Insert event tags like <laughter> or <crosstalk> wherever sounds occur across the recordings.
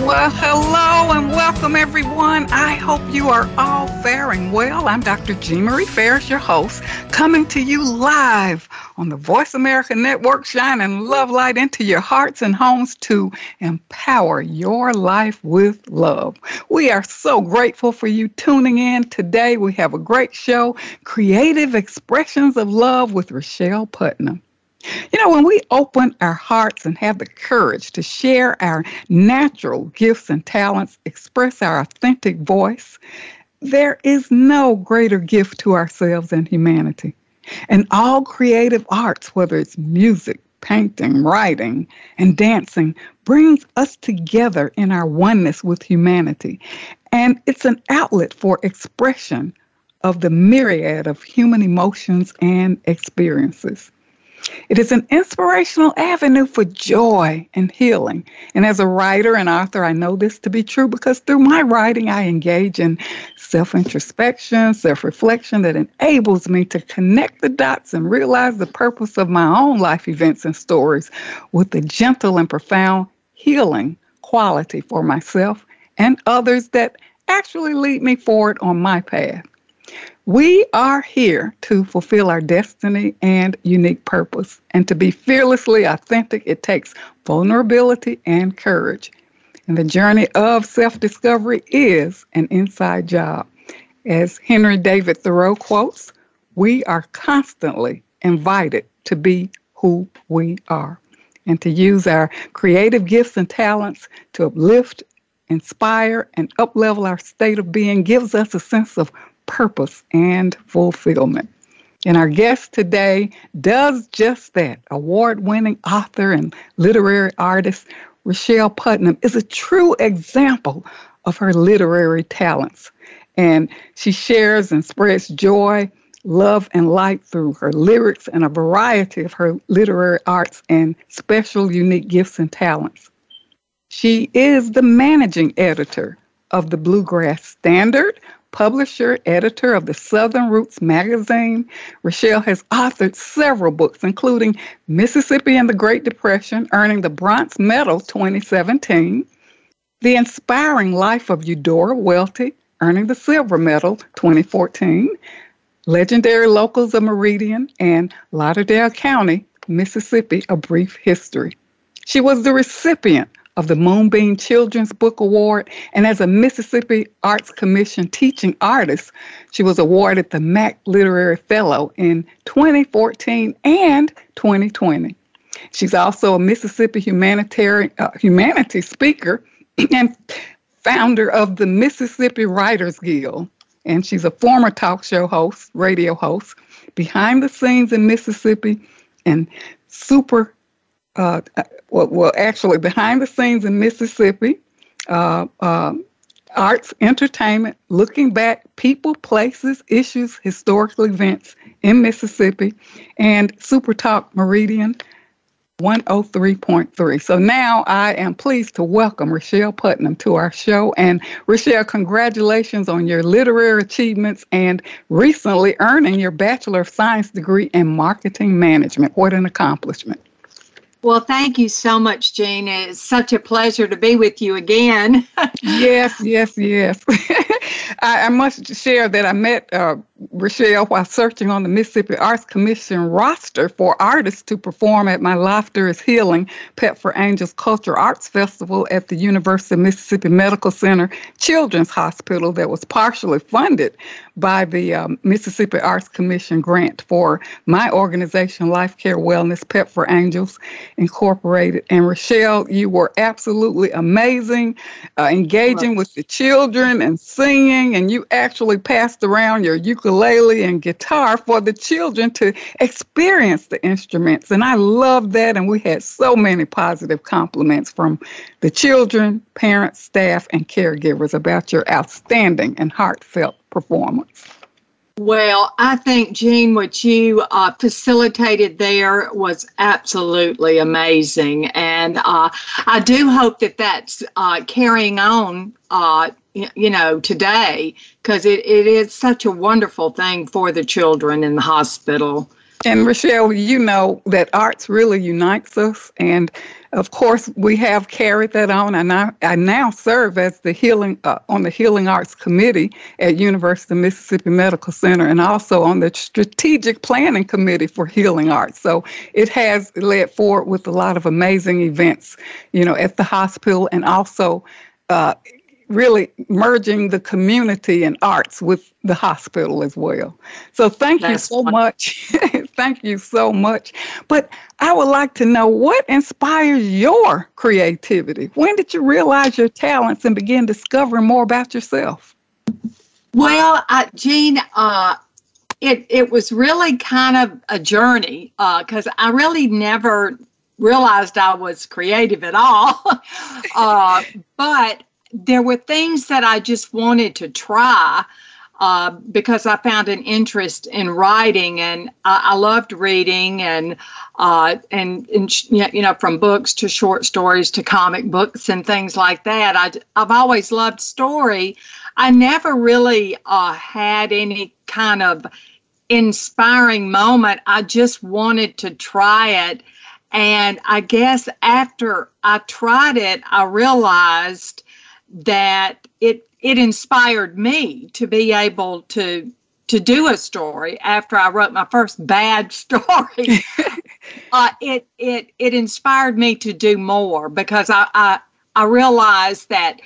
Well, hello and welcome everyone. I hope you are all faring well. I'm Dr. Jean Marie Farish, your host, coming to you live on the Voice America Network, shining love light into your hearts and homes to empower your life with love. We are so grateful for you tuning in today. We have a great show, Creative Expressions of Love with Richelle Putnam. You know, when we open our hearts and have the courage to share our natural gifts and talents, express our authentic voice, there is no greater gift to ourselves and humanity. And all creative arts, whether it's music, painting, writing, and dancing, brings us together in our oneness with humanity. And it's an outlet for expression of the myriad of human emotions and experiences. It is an inspirational avenue for joy and healing. And as a writer and author, I know this to be true because through my writing, I engage in self introspection, self reflection that enables me to connect the dots and realize the purpose of my own life events and stories with a gentle and profound healing quality for myself and others that actually lead me forward on my path. We are here to fulfill our destiny and unique purpose. And to be fearlessly authentic, it takes vulnerability and courage. And the journey of self discovery is an inside job. As Henry David Thoreau quotes, we are constantly invited to be who we are and to use our creative gifts and talents to uplift, inspire, and uplevel our state of being gives us a sense of purpose and fulfillment. And our guest today does just that. Award winning author and literary artist Richelle Putnam is a true example of her literary talents. And she shares and spreads joy, love, and light through her lyrics and a variety of her literary arts and special, unique gifts and talents. She is the managing editor of the Bluegrass Standard, publisher, editor of the Southern Roots magazine. Richelle has authored several books, including Mississippi and the Great Depression, earning the Bronze Medal 2017, The Inspiring Life of Eudora Welty, earning the Silver Medal 2014, Legendary Locals of Meridian, and Lauderdale County, Mississippi, A Brief History. She was the recipient of the Moonbeam Children's Book Award. And as a Mississippi Arts Commission teaching artist, she was awarded the MAC Literary Fellow in 2014 and 2020. She's also a Mississippi humanitarian uh, humanities speaker <clears throat> and founder of the Mississippi Writers Guild. And she's a former talk show host, radio host, behind the scenes in Mississippi, and super uh, well, actually, behind the scenes in Mississippi, uh, uh, arts, entertainment, looking back, people, places, issues, historical events in Mississippi, and Super Talk Meridian 103.3. So now I am pleased to welcome Richelle Putnam to our show. And Richelle, congratulations on your literary achievements and recently earning your Bachelor of Science degree in Marketing Management. What an accomplishment! Well, thank you so much, Jean. It's such a pleasure to be with you again. <laughs> yes, yes, yes. <laughs> I, I, must share that I met uh, Richelle while searching on the Mississippi Arts Commission roster for artists to perform at my Laughter is Healing Pep for Angels Culture Arts Festival at the University of Mississippi Medical Center Children's Hospital that was partially funded by the um, Mississippi Arts Commission grant for my organization, Life Care Wellness Pep for Angels Incorporated. And Richelle, you were absolutely amazing, uh, engaging with the children and singing, and you actually passed around your ukulele and guitar for the children to experience the instruments. And I loved that, and we had so many positive compliments from the children, parents, staff, and caregivers about your outstanding and heartfelt performance. Well, I think, Jean, what you uh, facilitated there was absolutely amazing. And uh, I do hope that that's uh, carrying on, uh, you know, today, because it, it is such a wonderful thing for the children in the hospital. And Richelle, you know that arts really unites us. And of course, we have carried that on. And I, I now serve as the healing uh, on the Healing Arts Committee at University of Mississippi Medical Center, and also on the Strategic Planning Committee for Healing Arts. So it has led forward with a lot of amazing events, you know, at the hospital, and also uh, really merging the community and arts with the hospital as well. So thank That's you so much. <laughs> thank you so much. But I would like to know what inspires your creativity? When did you realize your talents and begin discovering more about yourself? Well, uh, Jean, uh, it, it was really kind of a journey because uh, I really never realized I was creative at all. <laughs> uh, but there were things that I just wanted to try uh, because I found an interest in writing and I, I loved reading and uh, and, and you know from books to short stories to comic books and things like that. I, I've always loved story. I never really uh, had any kind of inspiring moment. I just wanted to try it. And I guess after I tried it, I realized that it it inspired me to be able to to do a story after I wrote my first bad <laughs> story. uh, it it it inspired me to do more because I I, I realized that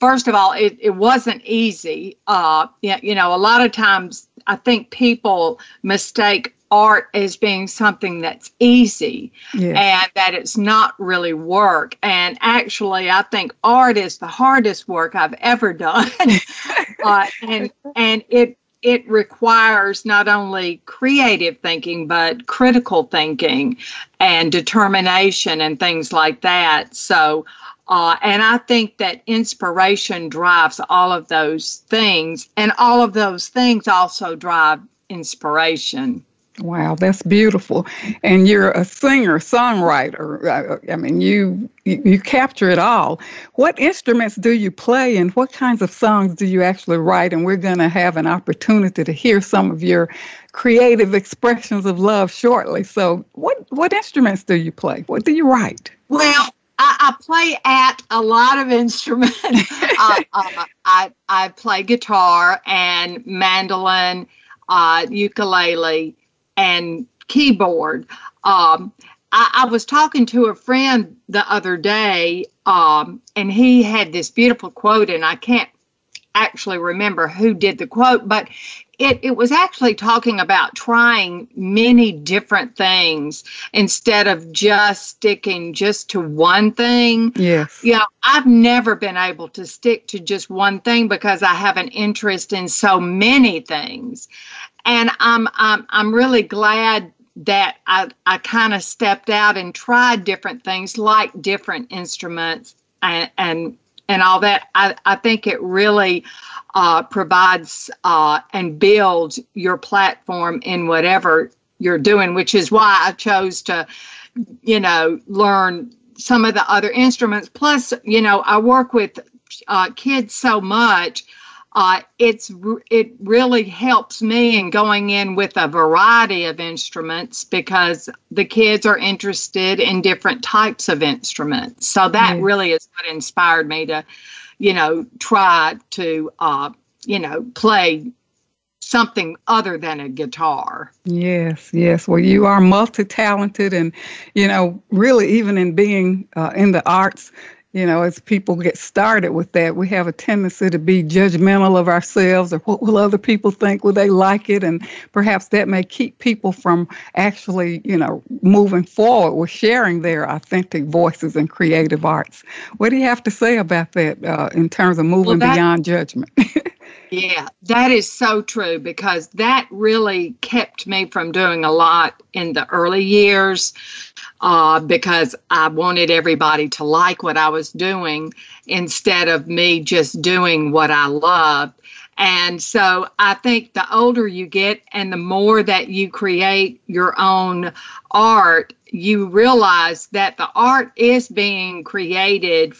first of all it, it wasn't easy. Uh, you know, a lot of times I think people mistake art as being something that's easy yes. and that it's not really work. And actually, I think art is the hardest work I've ever done. <laughs> uh, and and it it requires not only creative thinking but critical thinking and determination and things like that. So. Uh, and I think that inspiration drives all of those things, and all of those things also drive inspiration. Wow, that's beautiful. And you're a singer, songwriter. I mean, you, you capture it all. What instruments do you play and what kinds of songs do you actually write? And we're going to have an opportunity to hear some of your creative expressions of love shortly. So, what what instruments do you play? What do you write? Well, I, I play at a lot of instruments. <laughs> uh, uh, I I play guitar and mandolin, uh, ukulele and keyboard. Um, I, I, was talking to a friend the other day, um, and he had this beautiful quote, and I can't actually remember who did the quote, but it, it was actually talking about trying many different things instead of just sticking just to one thing. Yes. Yeah, you know, I've never been able to stick to just one thing because I have an interest in so many things and I'm I'm I'm really glad that I I kind of stepped out and tried different things like different instruments and and and all that. I I think it really uh, provides uh, and builds your platform in whatever you're doing, which is why I chose to, you know, learn some of the other instruments. Plus, you know, I work with uh, kids so much uh, it's it really helps me in going in with a variety of instruments because the kids are interested in different types of instruments. So that yes. really is what inspired me to, you know, try to, uh, you know, play something other than a guitar. Yes, yes. Well, you are multi talented, and you know, really, even in being uh, in the arts, you know, as people get started with that, we have a tendency to be judgmental of ourselves or what will other people think? Will they like it? And perhaps that may keep people from actually, you know, moving forward with sharing their authentic voices and creative arts. What do you have to say about that uh, in terms of moving well, that, beyond judgment? <laughs> yeah, that is so true because that really kept me from doing a lot in the early years uh, because I wanted everybody to like what I was doing instead of me just doing what I loved. And so I think the older you get and the more that you create your own art, you realize that the art is being created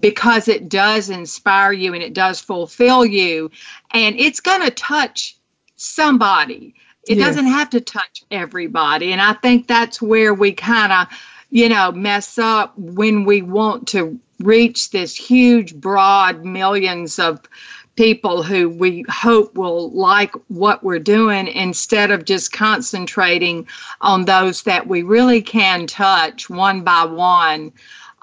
because it does inspire you and it does fulfill you. And it's going to touch somebody. It yes. doesn't have to touch everybody. And I think that's where we kind of, you know, mess up when we want to reach this huge, broad millions of people who we hope will like what we're doing instead of just concentrating on those that we really can touch one by one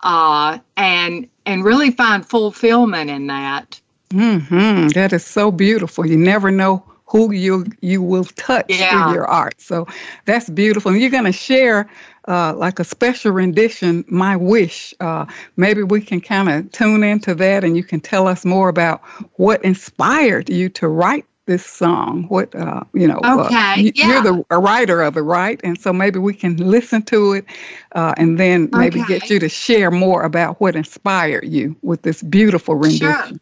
uh, and and really find fulfillment in that. Mm-hmm. That is so beautiful. You never know who you you will touch yeah. through your art. So that's beautiful. And you're going to share uh, like a special rendition, "My Wish." Uh, maybe we can kind of tune into that, and you can tell us more about what inspired you to write this song. What uh, you know? Uh, okay, you, yeah. You're the a writer of it, right? And so maybe we can listen to it, uh, and then maybe okay. get you to share more about what inspired you with this beautiful rendition. Sure.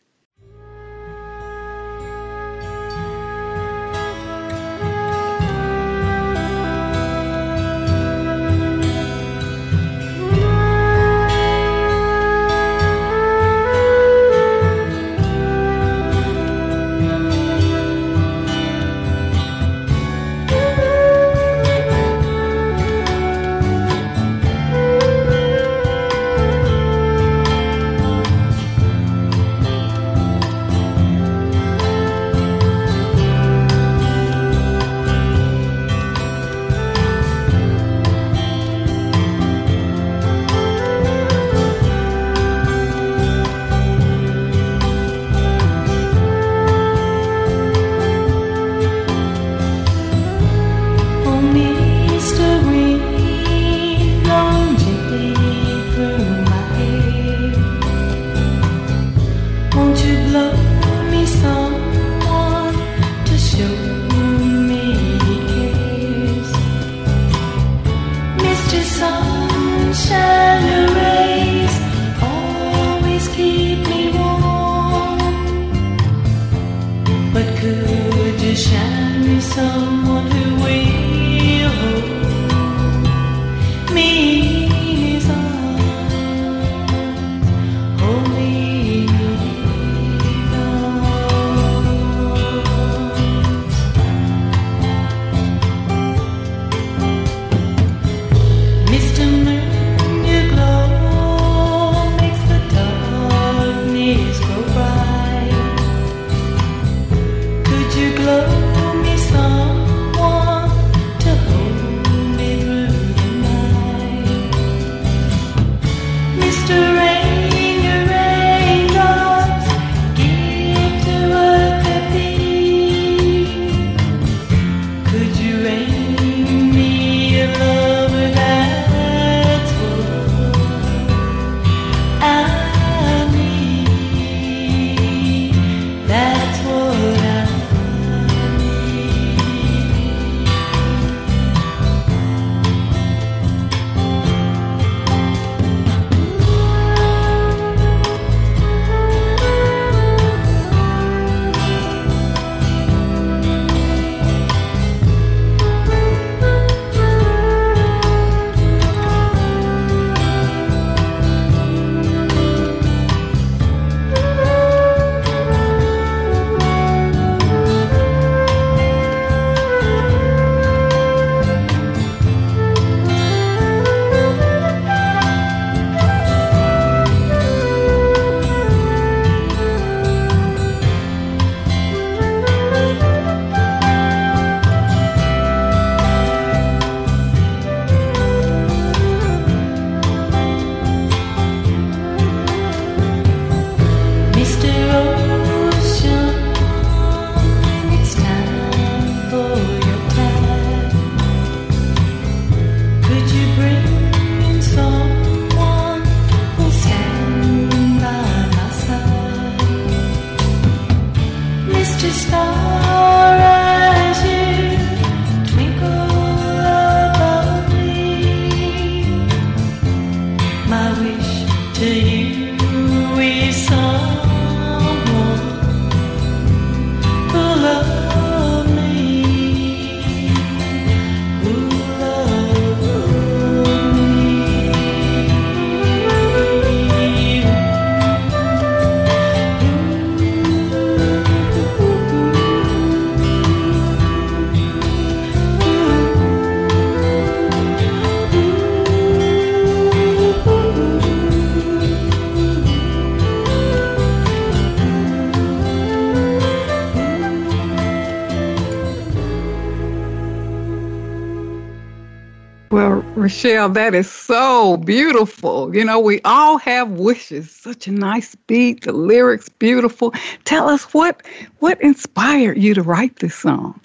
Well, Richelle, that is so beautiful. You know, we all have wishes. Such a nice beat, the lyrics beautiful. Tell us what what inspired you to write this song?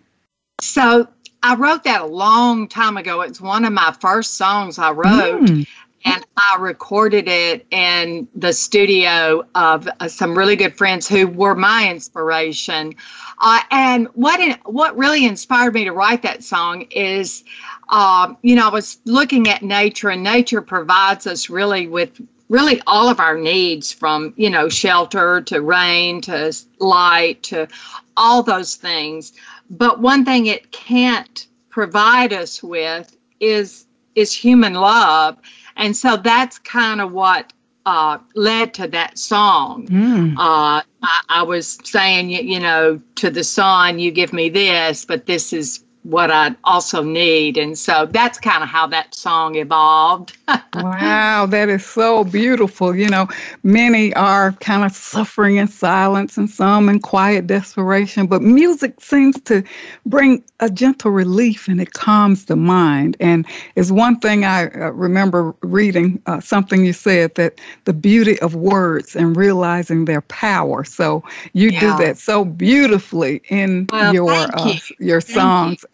So, I wrote that a long time ago. It's one of my first songs I wrote. Mm. And I recorded it in the studio of uh, some really good friends who were my inspiration. Uh, and what in, what really inspired me to write that song is um, you know, I was looking at nature, and nature provides us really with really all of our needs from, you know, shelter to rain to light to all those things. But one thing it can't provide us with is is human love. And so that's kind of what uh, led to that song. Mm. Uh, I, I, was saying, you, you know, to the sun, you give me this, but this is what I also need. And so that's kind of how that song evolved. <laughs> wow, that is so beautiful. You know, many are kind of suffering in silence and some in quiet desperation, but music seems to bring a gentle relief and it calms the mind. And is one thing I uh, remember reading uh, something you said that the beauty of words and realizing their power. So you yeah. do that so beautifully in well, your uh, you. your songs.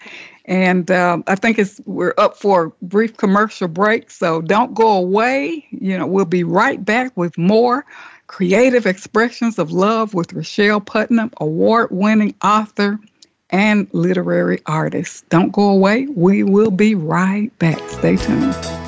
And um, I think it's we're up for a brief commercial break, so don't go away. You know, we'll be right back with more creative expressions of love with Richelle Putnam, award-winning author and literary artist. Don't go away. We will be right back. Stay tuned.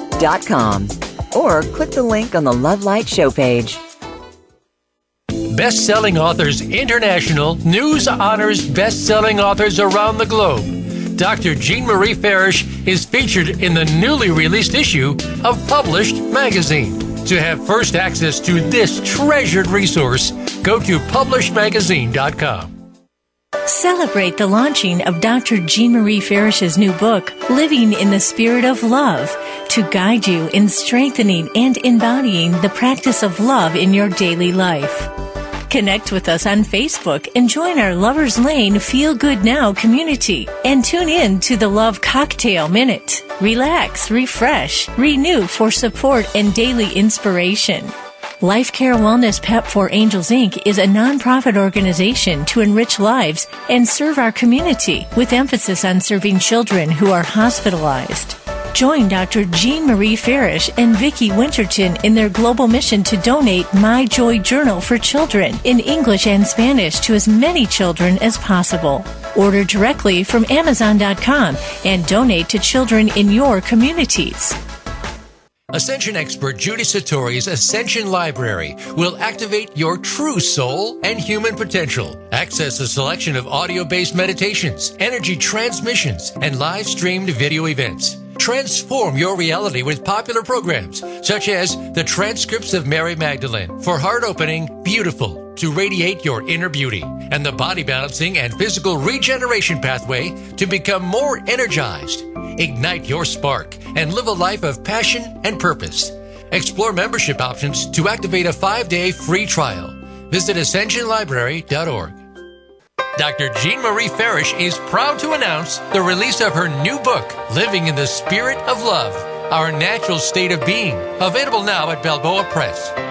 or click the link on the Love Light show page. Best Selling Authors International news honors best selling authors around the globe. Dr. Jean Marie Farish is featured in the newly released issue of Published Magazine. To have first access to this treasured resource, go to publishedmagazine.com. Celebrate the launching of Dr. Jean Marie Farish's new book, Living in the Spirit of Love, to guide you in strengthening and embodying the practice of love in your daily life. Connect with us on Facebook and join our Lovers Lane Feel Good Now community and tune in to the Love Cocktail Minute. Relax, refresh, renew for support and daily inspiration. Life Care Wellness PEP for Angels Inc. is a nonprofit organization to enrich lives and serve our community with emphasis on serving children who are hospitalized. Join Dr. Jean Marie Farish and Vicki Winterton in their global mission to donate My Joy Journal for children in English and Spanish to as many children as possible. Order directly from Amazon.com and donate to children in your communities. Ascension expert Judy Satori's Ascension Library will activate your true soul and human potential. Access a selection of audio based meditations, energy transmissions, and live streamed video events. Transform your reality with popular programs such as the transcripts of Mary Magdalene for heart opening, beautiful to radiate your inner beauty, and the body balancing and physical regeneration pathway to become more energized. Ignite your spark and live a life of passion and purpose. Explore membership options to activate a five day free trial. Visit ascensionlibrary.org. Dr. Jean Marie Farish is proud to announce the release of her new book, Living in the Spirit of Love Our Natural State of Being, available now at Balboa Press.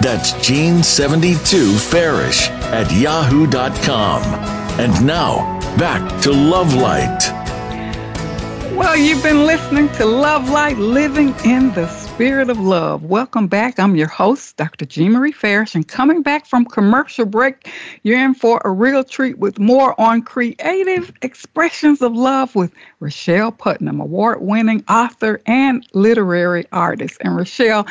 That's Jean72Farish at yahoo.com. And now, back to Love Light. Well, you've been listening to Love Light Living in the Spirit of Love. Welcome back. I'm your host, Dr. Jean Marie Farish, and coming back from commercial break, you're in for a real treat with more on creative expressions of love with Richelle Putnam, award winning author and literary artist. And Richelle,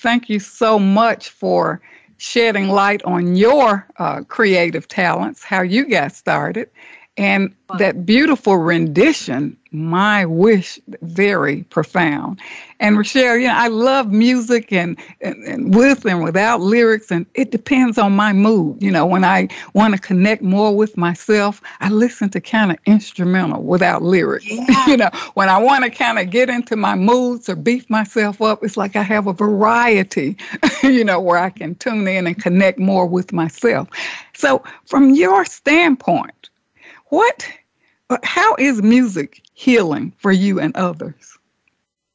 thank you so much for shedding light on your uh, creative talents, how you got started, and that beautiful rendition, My Wish, very profound. And Richelle, you know, I love music and, and, and with and without lyrics, and it depends on my mood. You know, when I want to connect more with myself, I listen to kind of instrumental without lyrics. <laughs> Yeah. you know, when I want to kind of get into my moods or beef myself up, it's like I have a variety, <laughs> you know, where I can tune in and connect more with myself. So, from your standpoint, what, uh, how is music healing for you and others?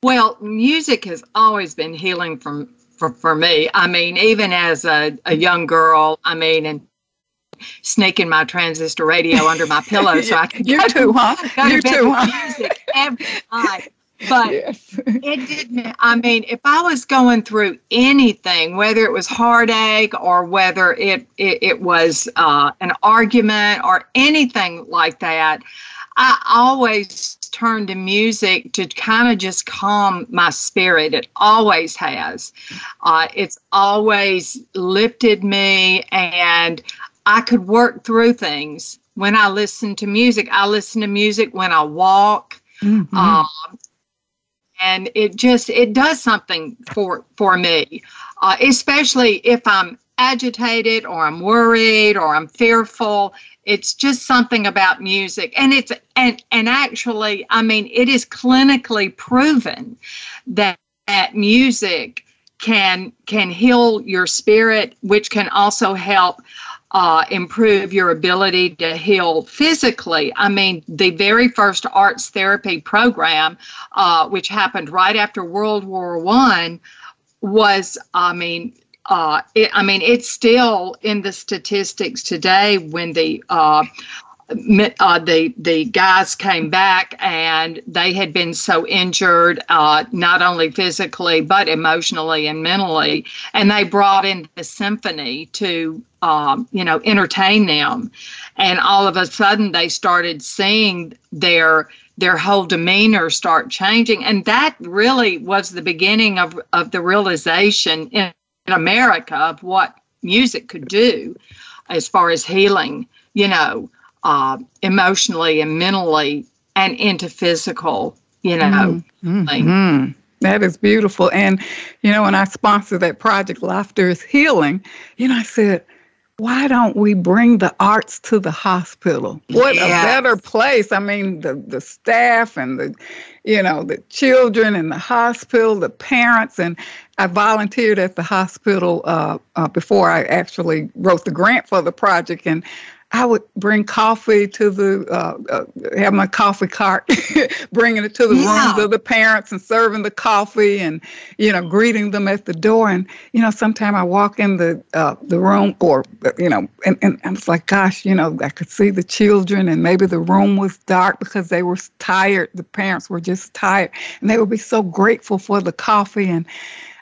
Well, music has always been healing from for, for me. I mean, even as a, a young girl, I mean, and sneaking my transistor radio under my pillow so <laughs> I could you too, huh? You too, huh? Music every <laughs> night. But yes. it didn't, I mean, if I was going through anything, whether it was heartache or whether it, it, it was uh, an argument or anything like that, I always turn to music to kind of just calm my spirit. It always has. Uh, it's always lifted me, and I could work through things when I listen to music. I listen to music when I walk. Mm-hmm. Um, and it just it does something for for me uh, especially if i'm agitated or i'm worried or i'm fearful it's just something about music and it's and and actually i mean it is clinically proven that, that music can can heal your spirit which can also help uh, improve your ability to heal physically. I mean, the very first arts therapy program, uh, which happened right after World War One, was, I mean, uh, it, I mean, it's still in the statistics today when the uh, uh, the the guys came back and they had been so injured, uh, not only physically but emotionally and mentally, and they brought in the symphony to um, you know entertain them, and all of a sudden they started seeing their their whole demeanor start changing, and that really was the beginning of of the realization in, America of what music could do as far as healing. You know uh, emotionally and mentally and into physical, you know. Mm-hmm. mm-hmm. That is beautiful. And, you know, when I sponsored that project, Laughter is Healing, you know, I said, why don't we bring the arts to the hospital? What yes. a better place. I mean, the, the staff and the, you know, the children in the hospital, the parents. And I volunteered at the hospital uh, uh, before I actually wrote the grant for the project. And I would bring coffee to the, uh, uh, have my coffee cart, <laughs> bringing it to the yeah. rooms of the parents and serving the coffee and, you know, greeting them at the door. And, you know, sometimes I walk in the uh, the room or, you know, and, and I was like, gosh, you know, I could see the children and maybe the room was dark because they were tired. The parents were just tired and they would be so grateful for the coffee. And,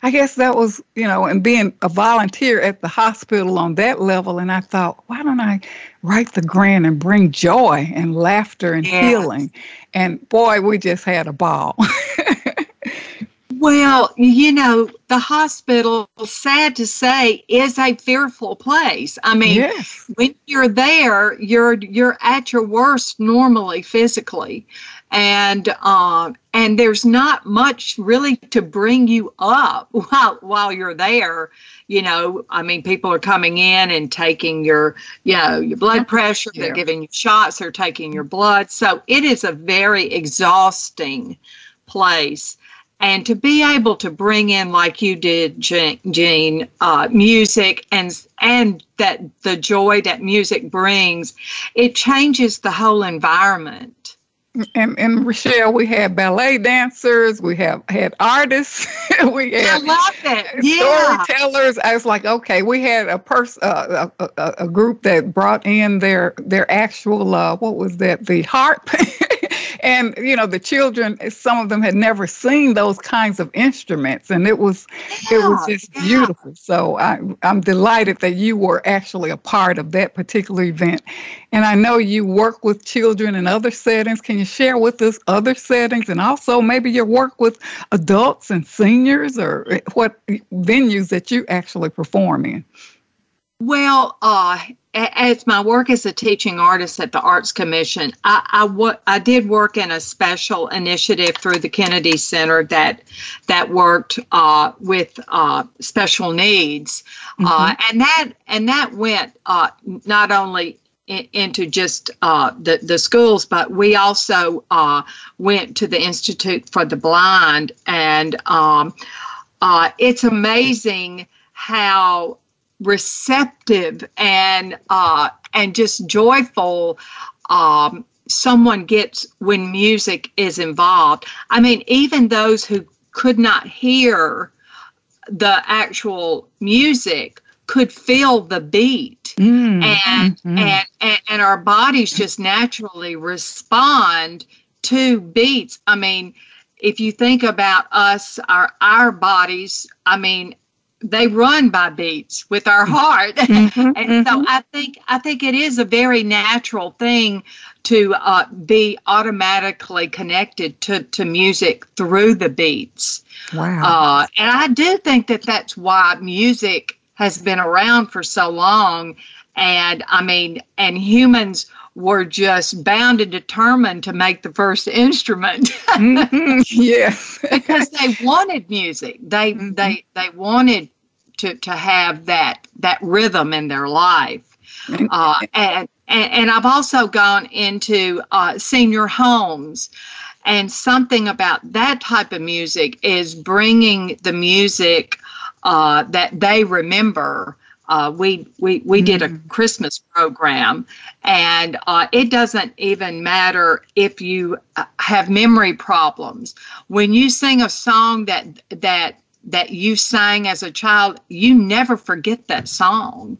I guess that was, you know, and being a volunteer at the hospital on that level. And I thought, why don't I write the grant and bring joy and laughter and yes. healing? And boy, we just had a ball. <laughs> well, you know, the hospital, sad to say, is a fearful place. I mean, yes. when you're there, you're you're at your worst normally physically, and uh, and there's not much really to bring you up <laughs> while while you're there. You know i mean people are coming in and taking your you know your blood pressure yeah. they're giving you shots they're taking your blood. So it is a very exhausting place. And to be able to bring in like you did Jean uh, music and and that the joy that music brings it changes the whole environment and and Richelle, we had ballet dancers, we have had artists, <laughs> we had I love it. Yeah. storytellers. I was like, okay, we had a person, uh, a, a, a, group that brought in their their actual uh, what was that, the harp. <laughs> and you know the children some of them had never seen those kinds of instruments and it was yeah, it was just yeah. beautiful. So I, i'm delighted that you were actually a part of that particular event. And i know you work with children in other settings. Can you share with us other settings and also maybe your work with adults and seniors or what venues that you actually perform in? Well, uh, as my work as a teaching artist at the Arts Commission, I, I, w- I did work in a special initiative through the Kennedy Center that that worked uh, with uh, special needs, uh, mm-hmm. and that and that went uh, not only in, into just uh, the the schools, but we also went to the Institute for the Blind, and um, it's amazing how receptive and uh, and just joyful um, someone gets when music is involved. I mean, even those who could not hear the actual music could feel the beat mm, and, mm-hmm. and, and and our bodies just naturally respond to beats i mean if you think about us our our bodies i mean they run by beats with our heart <laughs> mm-hmm, and mm-hmm. so i think i think it is a very natural thing to uh, be automatically connected to, to music through the beats wow uh, and i do think that that's why music has been around for so long and i mean and humans were just bound and determined to make the first instrument. <laughs> mm-hmm. <laughs> Yes. because they wanted music. They mm-hmm. they they wanted to to have that that rhythm in their life. Uh, and, and, and I've also gone into uh, senior homes, and something about that type of music is bringing the music uh, that they remember. Uh, we we we mm-hmm. did a mm. Christmas program, and uh, it doesn't even matter if you uh, have memory problems. When you sing a song that that that you sang as a child, you never forget that song.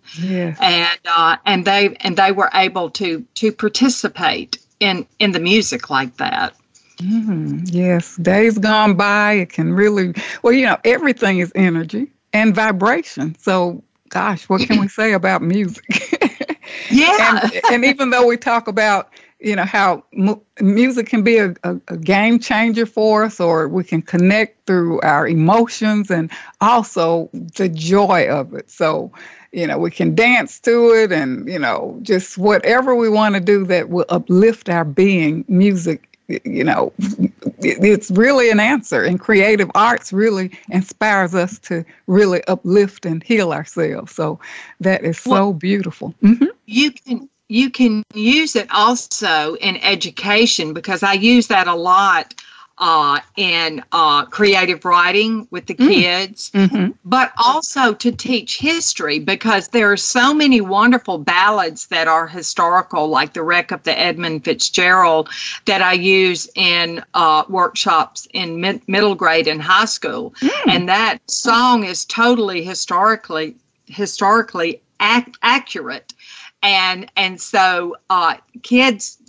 And uh, and they and they were able to to participate in in the music like that. Mm-hmm. Yes, days gone by, it can really well, you know, everything is energy and vibration. So, gosh, what can we <laughs> say about music? <laughs> yeah. and, and even though we talk about you know how mu- music can be a, a, a, game changer for us or we can connect through our emotions and also the joy of it. So you know we can dance to it and you know just whatever we want to do that will uplift our being music you know it's really an answer and creative arts really inspires us to really uplift and heal ourselves. So that is so well, beautiful. Mm-hmm. you can you can use it also in education because I use that a lot uh, in uh, creative writing with the mm. kids, mm-hmm. but also to teach history because there are so many wonderful ballads that are historical, like The Wreck of the Edmund Fitzgerald, that I use in uh, workshops in mid- middle grade and high school. Mm. And that song is totally historically historically ac- accurate and and so uh, kids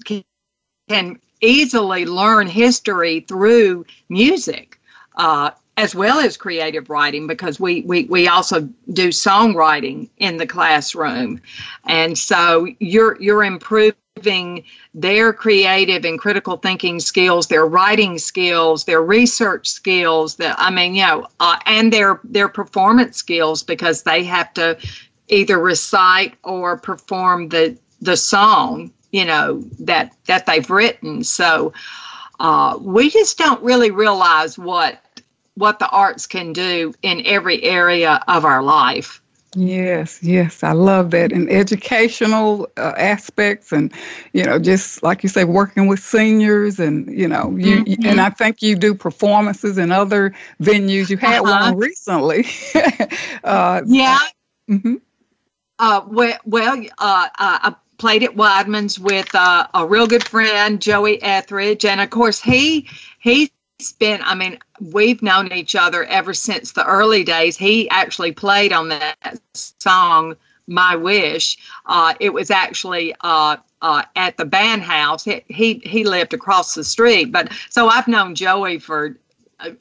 can, easily learn history through music uh, as well as creative writing because we, we we also do songwriting in the classroom. And so you're you're improving their creative and critical thinking skills their writing skills their research skills that i mean you know uh, and their their performance skills because they have to either recite or perform the the song you know that that they've written so uh, we just don't really realize what what the arts can do in every area of our life. Yes, yes, I love that. And educational uh, aspects, and you know, just like you say, working with seniors, and you know, you mm-hmm. and I think you do performances in other venues. You had uh-huh. one recently. <laughs> uh, yeah. Mm-hmm. Uh, well, well uh, I played at Weidmann's with uh, a real good friend, Joey Etheridge, and of course he he been, I mean, we've known each other ever since the early days. He actually played on that song, My Wish. Uh, it was actually uh, uh, at the band house. He, he, he lived across the street. But so I've known Joey for,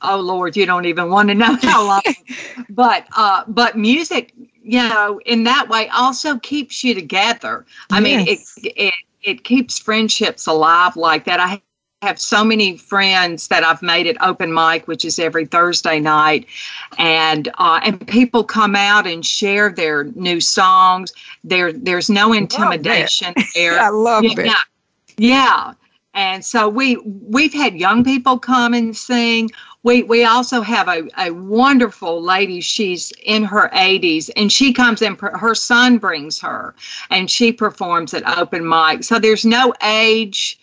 oh Lord, you don't even want to know how long. <laughs> but, uh, but music, you know, in that way also keeps you together. I yes. mean, it, it, it keeps friendships alive like that. I have so many friends that I've made at open mic, which is every Thursday night, and uh, and people come out and share their new songs. There, there's no intimidation <laughs> there. I love yeah, it. Yeah, and so we we've had young people come and sing. We we also have a, a wonderful lady. She's in her 80s, and she comes in. Her son brings her, and she performs at open mic. So there's no age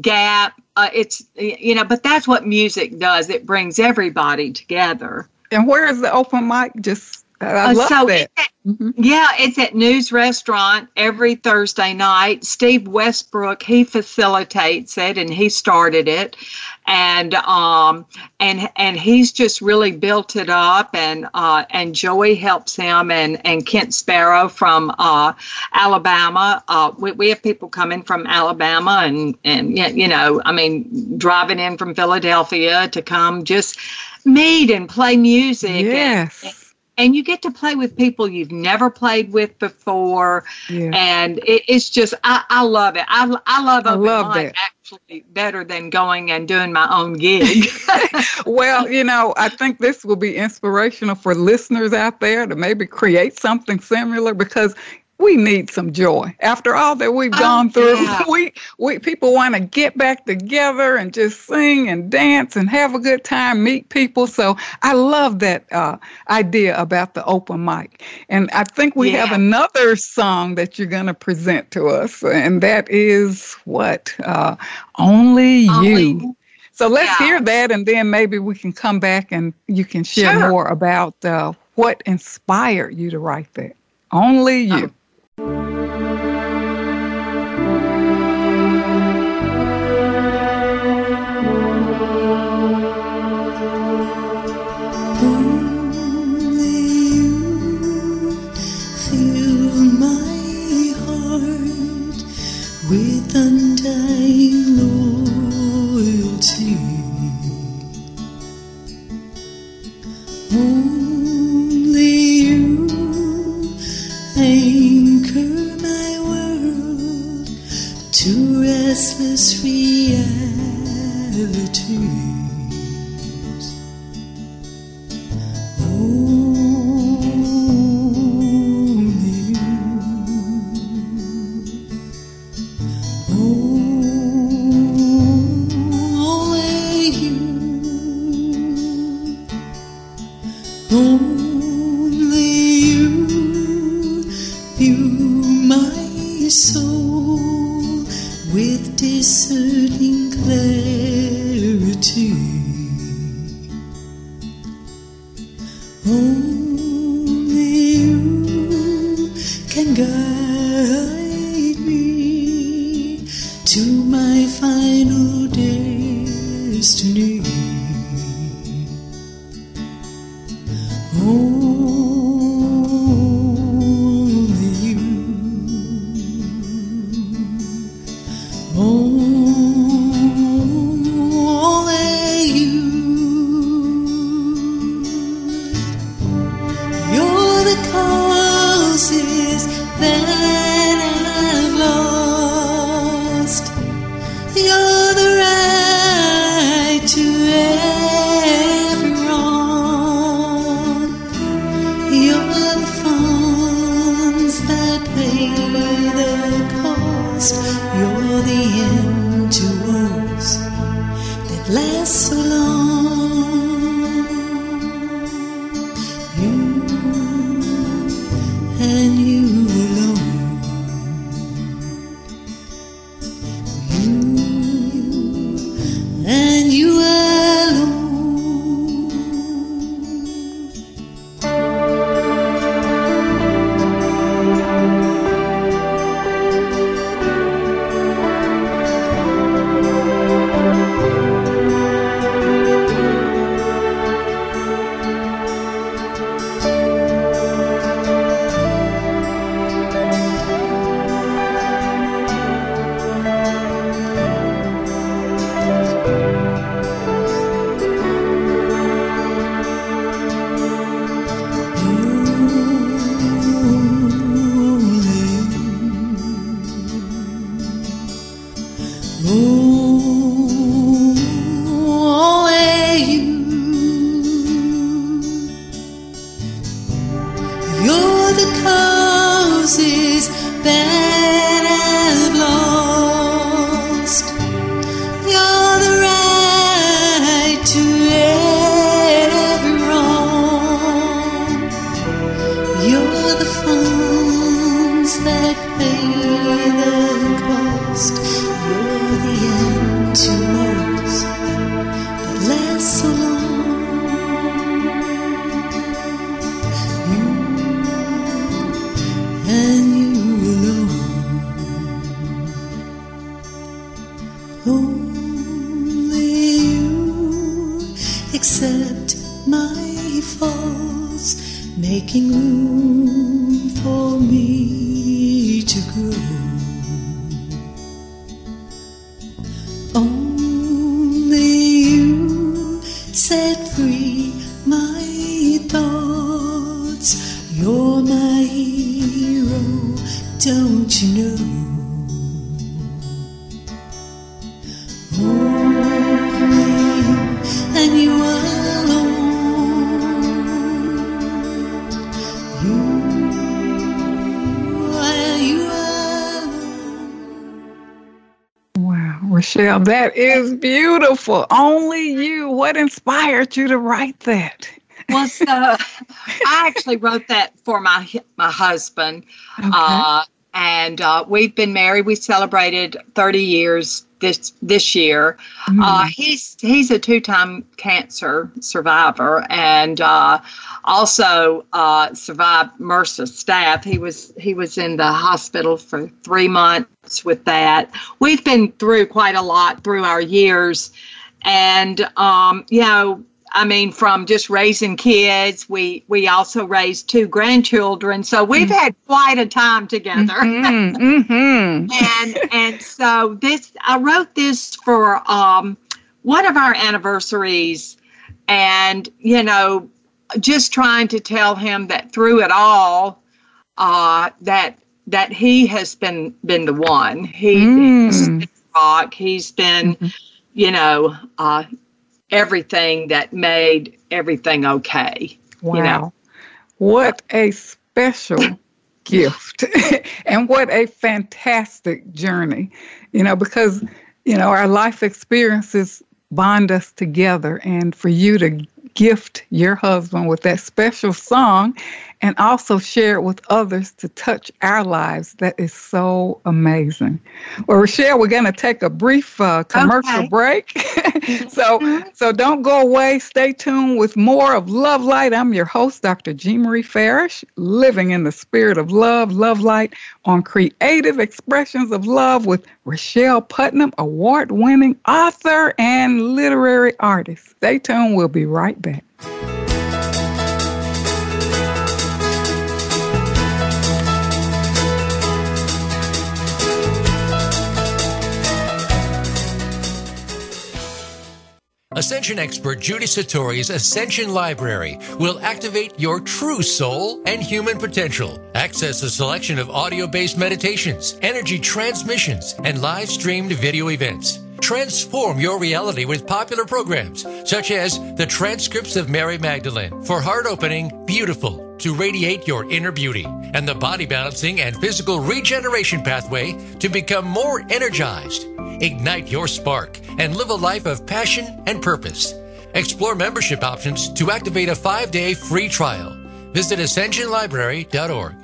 gap. Uh, it's you know, but that's what music does. It brings everybody together. And where is the open mic? Just I uh, love so that. Mm-hmm. Yeah, it's at News Restaurant every Thursday night. Steve Westbrook he facilitates it and he started it, and um and and he's just really built it up and uh and Joey helps him and and Kent Sparrow from uh Alabama. Uh, we we have people coming from Alabama and and you know I mean driving in from Philadelphia to come just meet and play music. Yes. And, and you get to play with people you've never played with before yeah. and it, it's just I, I love it i, I love I love that. actually better than going and doing my own gig <laughs> well you know i think this will be inspirational for listeners out there to maybe create something similar because we need some joy after all that we've oh, gone through yeah. <laughs> we we people want to get back together and just sing and dance and have a good time meet people so i love that uh, idea about the open mic and i think we yeah. have another song that you're going to present to us and that is what uh, only, only you so let's yeah. hear that and then maybe we can come back and you can share sure. more about uh, what inspired you to write that only you. Oh. this reality. That is beautiful. Only you. What inspired you to write that? well, so <laughs> I actually wrote that for my my husband, okay. uh, and uh, we've been married. We celebrated 30 years this this year. Mm-hmm. Uh, he's he's a two time cancer survivor, and uh, also uh, survived MRSA staph. He was he was in the hospital for three months with that. We've been through quite a lot through our years, and um, you know. I mean, from just raising kids, we we also raised two grandchildren, so we've mm-hmm. had quite a time together. Mm-hmm, mm-hmm. and and so this, I wrote this for um, one of our anniversaries, and you know, just trying to tell him that through it all, uh, that that he has been been the one. He, mm. He's been rock. He's been, mm-hmm. you know, uh, everything that made everything okay. Wow. You know? What a special <laughs> gift <laughs> and what a fantastic journey. You know, because, you know, our life experiences bond us together and for you to gift your husband with that special song and also share it with others to touch our lives. That is so amazing. Well, Richelle, we're going to take a brief uh, commercial okay. break. <laughs> so, mm-hmm. so don't go away. Stay tuned with more of Love Light. I'm your host, Dr. Jean Marie Farish, living in the spirit of love, Love Light on Creative Expressions of Love with Richelle Putnam, award winning author and literary artist. Stay tuned. We'll be right back. Ascension expert Judy Satori's Ascension Library will activate your true soul and human potential. Access a selection of audio based meditations, energy transmissions, and live streamed video events. Transform your reality with popular programs such as the transcripts of Mary Magdalene for heart opening, beautiful to radiate your inner beauty, and the body balancing and physical regeneration pathway to become more energized. Ignite your spark and live a life of passion and purpose. Explore membership options to activate a five day free trial. Visit ascensionlibrary.org.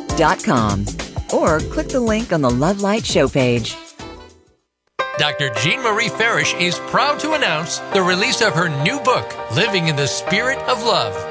or click the link on the Love Light show page. Dr. Jean Marie Farish is proud to announce the release of her new book, Living in the Spirit of Love.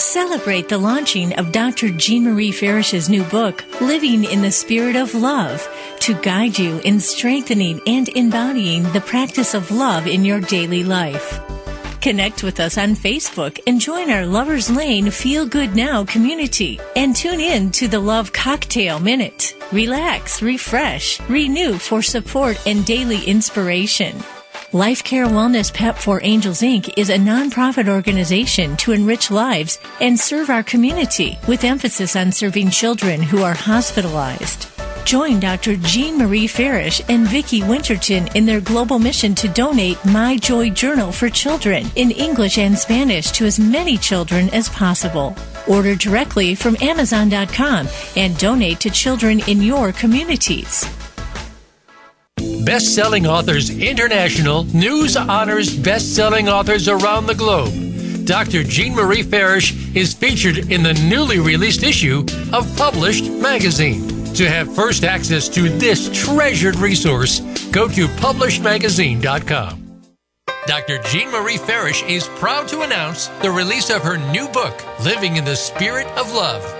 Celebrate the launching of Dr. Jean Marie Farish's new book, Living in the Spirit of Love, to guide you in strengthening and embodying the practice of love in your daily life. Connect with us on Facebook and join our Lovers Lane Feel Good Now community and tune in to the Love Cocktail Minute. Relax, refresh, renew for support and daily inspiration. Life Care Wellness PEP for Angels Inc. is a nonprofit organization to enrich lives and serve our community with emphasis on serving children who are hospitalized. Join Dr. Jean Marie Farish and Vicki Winterton in their global mission to donate My Joy Journal for children in English and Spanish to as many children as possible. Order directly from Amazon.com and donate to children in your communities. Best Selling Authors International news honors best selling authors around the globe. Dr. Jean Marie Farish is featured in the newly released issue of Published Magazine. To have first access to this treasured resource, go to publishedmagazine.com. Dr. Jean Marie Farish is proud to announce the release of her new book, Living in the Spirit of Love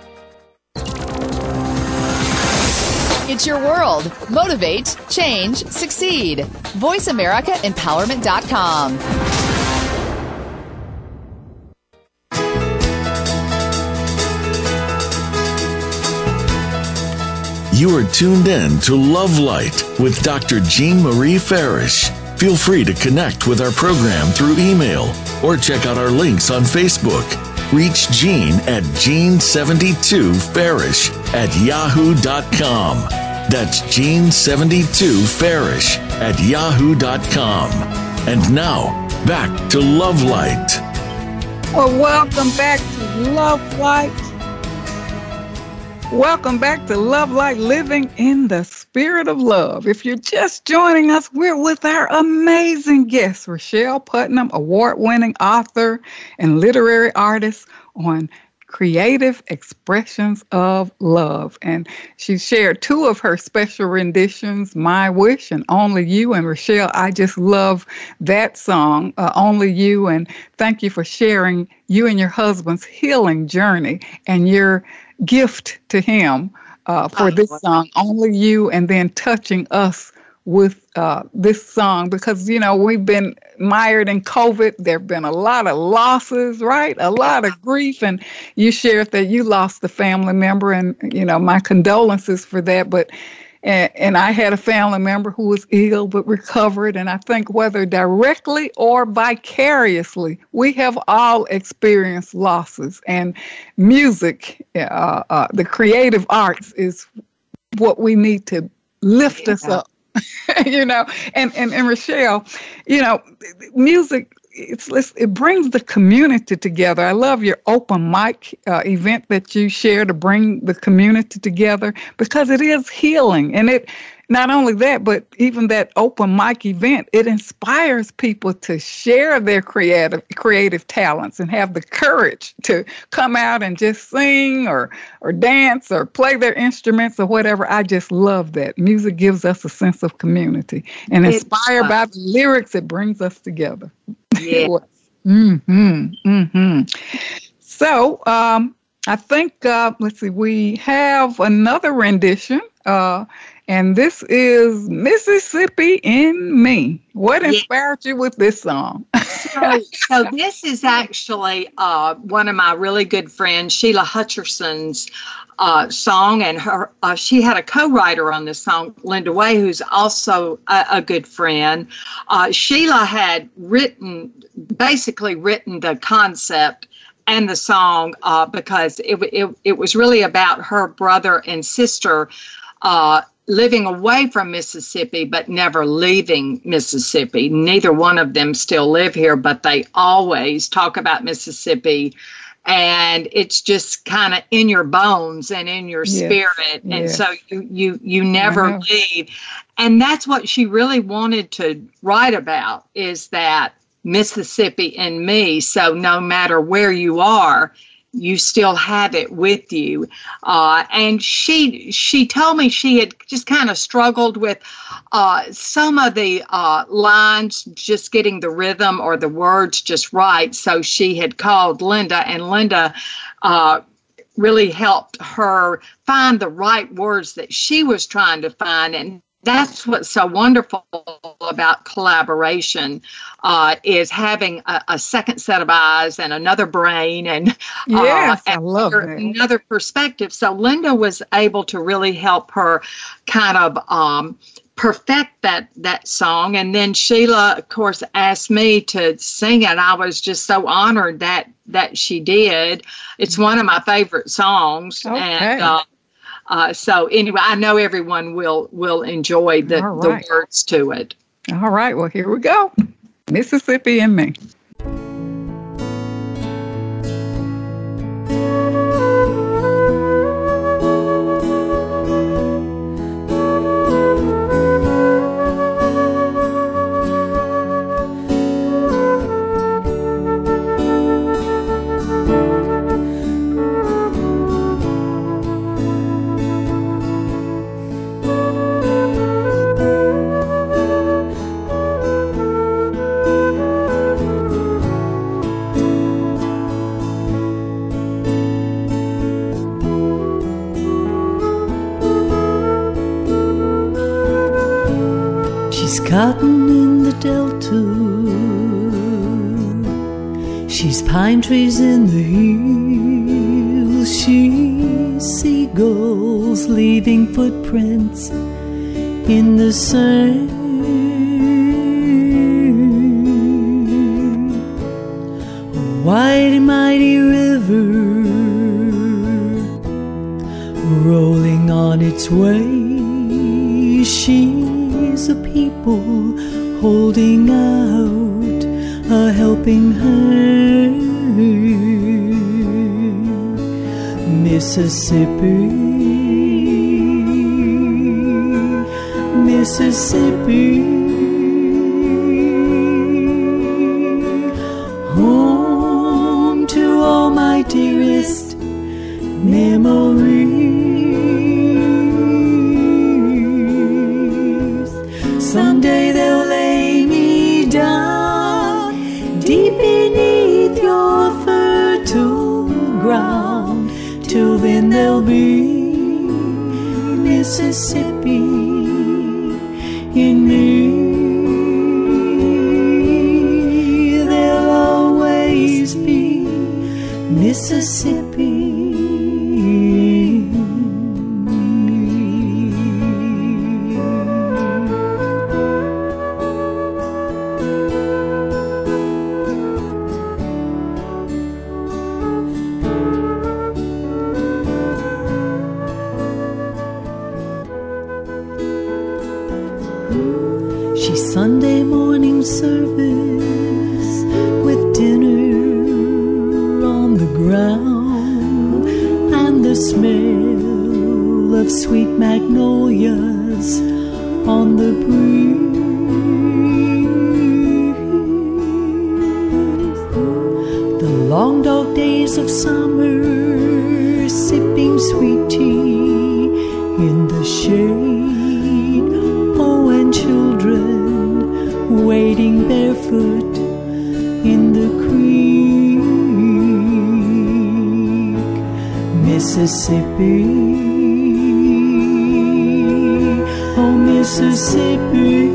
It's your world. Motivate, change, succeed. VoiceAmericaEmpowerment.com. You are tuned in to Love Light with Dr. Jean Marie Farish. Feel free to connect with our program through email or check out our links on Facebook. Reach Jean at Jean72Farish at yahoo.com. That's Jean72Farish at yahoo.com. And now, back to Love Light. Well, welcome back to Love Light. Welcome back to Love Light Living in the Spirit of Love. If you're just joining us, we're with our amazing guest, Richelle Putnam, award winning author and literary artist on creative expressions of love. And she shared two of her special renditions, My Wish and Only You. And Richelle, I just love that song, uh, Only You. And thank you for sharing you and your husband's healing journey and your gift to him uh, for this song, Only You, and then touching us with uh, this song because, you know, we've been mired in COVID. There have been a lot of losses, right? A lot of grief. And you shared that you lost a family member, and, you know, my condolences for that. But and, and I had a family member who was ill but recovered. And I think whether directly or vicariously, we have all experienced losses. And music, uh, uh, the creative arts, is what we need to lift yeah. us up. <laughs> you know, and, and and Richelle, you know, music it's, it's, it brings the community together. I love your open mic uh, event that you share to bring the community together because it is healing, and it not only that, but even that open mic event, it inspires people to share their creative creative talents and have the courage to come out and just sing or or dance or play their instruments or whatever. I just love that. Music gives us a sense of community. And inspired by the lyrics, it brings us together. Yeah. mm-hmm. Mm-hmm. So um I think uh, let's see, we have another rendition uh, And this is Mississippi in Me. What inspired you with this song? so, so, this is actually uh, one of my really good friends, Sheila Hutcherson's uh, song, and her uh, she had a co-writer on this song, Linda Way, who's also a, a good friend. Uh, Sheila had written, basically written the concept and the song uh, because it, it, it was really about her brother and sister uh, living away from Mississippi but never leaving Mississippi. Neither one of them still live here, but they always talk about Mississippi and it's just kind of in your bones and in your yes. spirit and yes. so you you you never leave and that's what she really wanted to write about is that Mississippi and me. So no matter where you are, you still have it with you. Uh, and she she told me she had just kind of struggled with uh, some of the uh, lines, just getting the rhythm or the words just right. So she had called Linda, and Linda uh, really helped her find the right words that she was trying to find and that's what's so wonderful about collaboration uh, is having a, a, second set of eyes and another brain and, uh, and I love another, another perspective. So Linda was able to really help her kind of um, perfect that that song. And then Sheila, of course, asked me to sing it. I was just so honored that that she did. It's one of my favorite songs, okay. and uh, uh, so anyway, I know everyone will will enjoy the, right. the words to it. All right. Well, here we go. Mississippi and me. On its way. She a people holding out a helping hand. Mississippi, Mississippi, sipping sweet tea in the shade. Oh, and children wading barefoot in the creek. Mississippi, oh, Mississippi.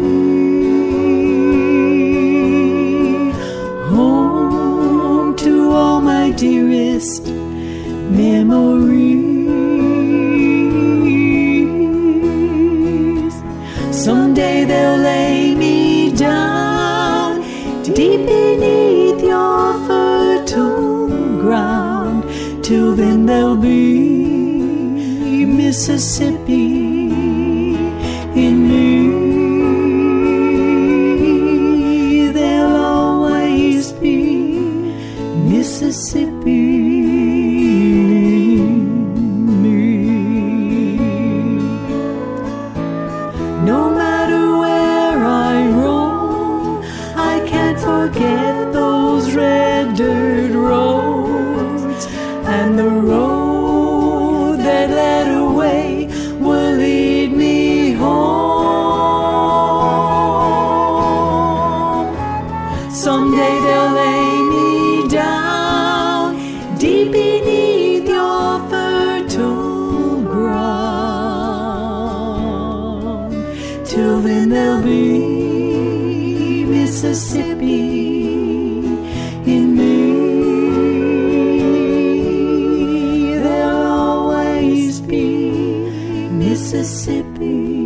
Mississippi.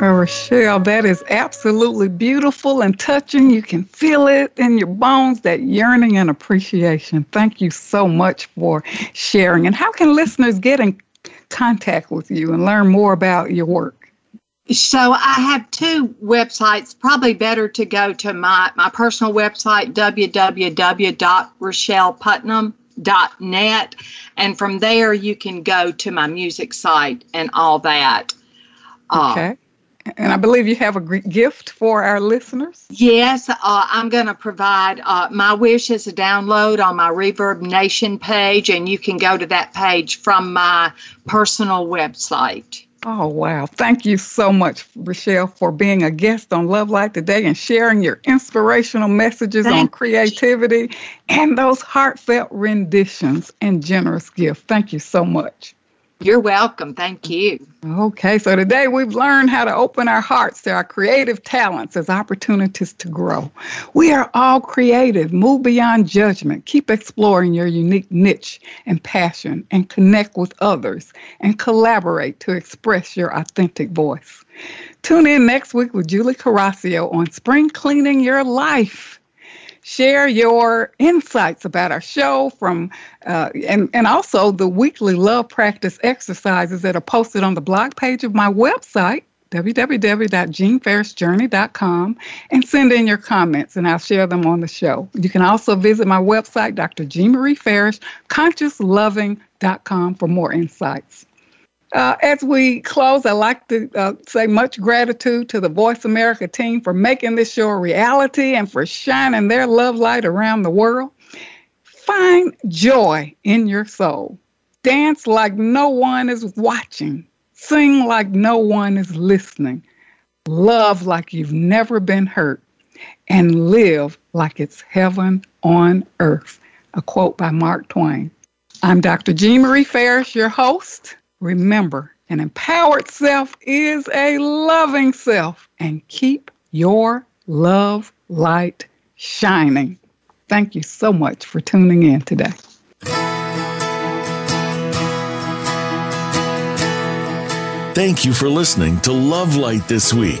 Uh, Richelle, that is absolutely beautiful and touching. You can feel it in your bones, that yearning and appreciation. Thank you so much for sharing. And how can listeners get in contact with you and learn more about your work? So I have two websites. Probably better to go to my, my personal website, www.richelleputnam.net. And from there, you can go to my music site and all that. Uh, Okay. And I believe you have a gift for our listeners. Yes, uh, I'm going to provide uh, my wish is a download on my Reverb Nation page, and you can go to that page from my personal website. Oh, wow. Thank you so much, Richelle, for being a guest on Love Light today and sharing your inspirational messages on Thank you. creativity and those heartfelt renditions and generous gift. Thank you so much. You're welcome. Thank you. Okay, so today we've learned how to open our hearts to our creative talents as opportunities to grow. We are all creative. Move beyond judgment. Keep exploring your unique niche and passion and connect with others and collaborate to express your authentic voice. Tune in next week with Julie Carrasio on Spring Cleaning Your Life share your insights about our show from uh, and, and also the weekly love practice exercises that are posted on the blog page of my website www.jeanfarishjourney.com and send in your comments and I'll share them on the show. You can also visit my website, Dr. Jean Marie Farish, consciousloving.com for more insights. Uh, as we close, I'd like to uh, say much gratitude to the Voice America team for making this show a reality and for shining their love light around the world. Find joy in your soul. Dance like no one is watching. Sing like no one is listening. Love like you've never been hurt. And live like it's heaven on earth. A quote by Mark Twain. I'm Dr. Jean Marie Farish, your host. Remember, an empowered self is a loving self, and keep your love light shining. Thank you so much for tuning in today. Thank you for listening to Love Light this week.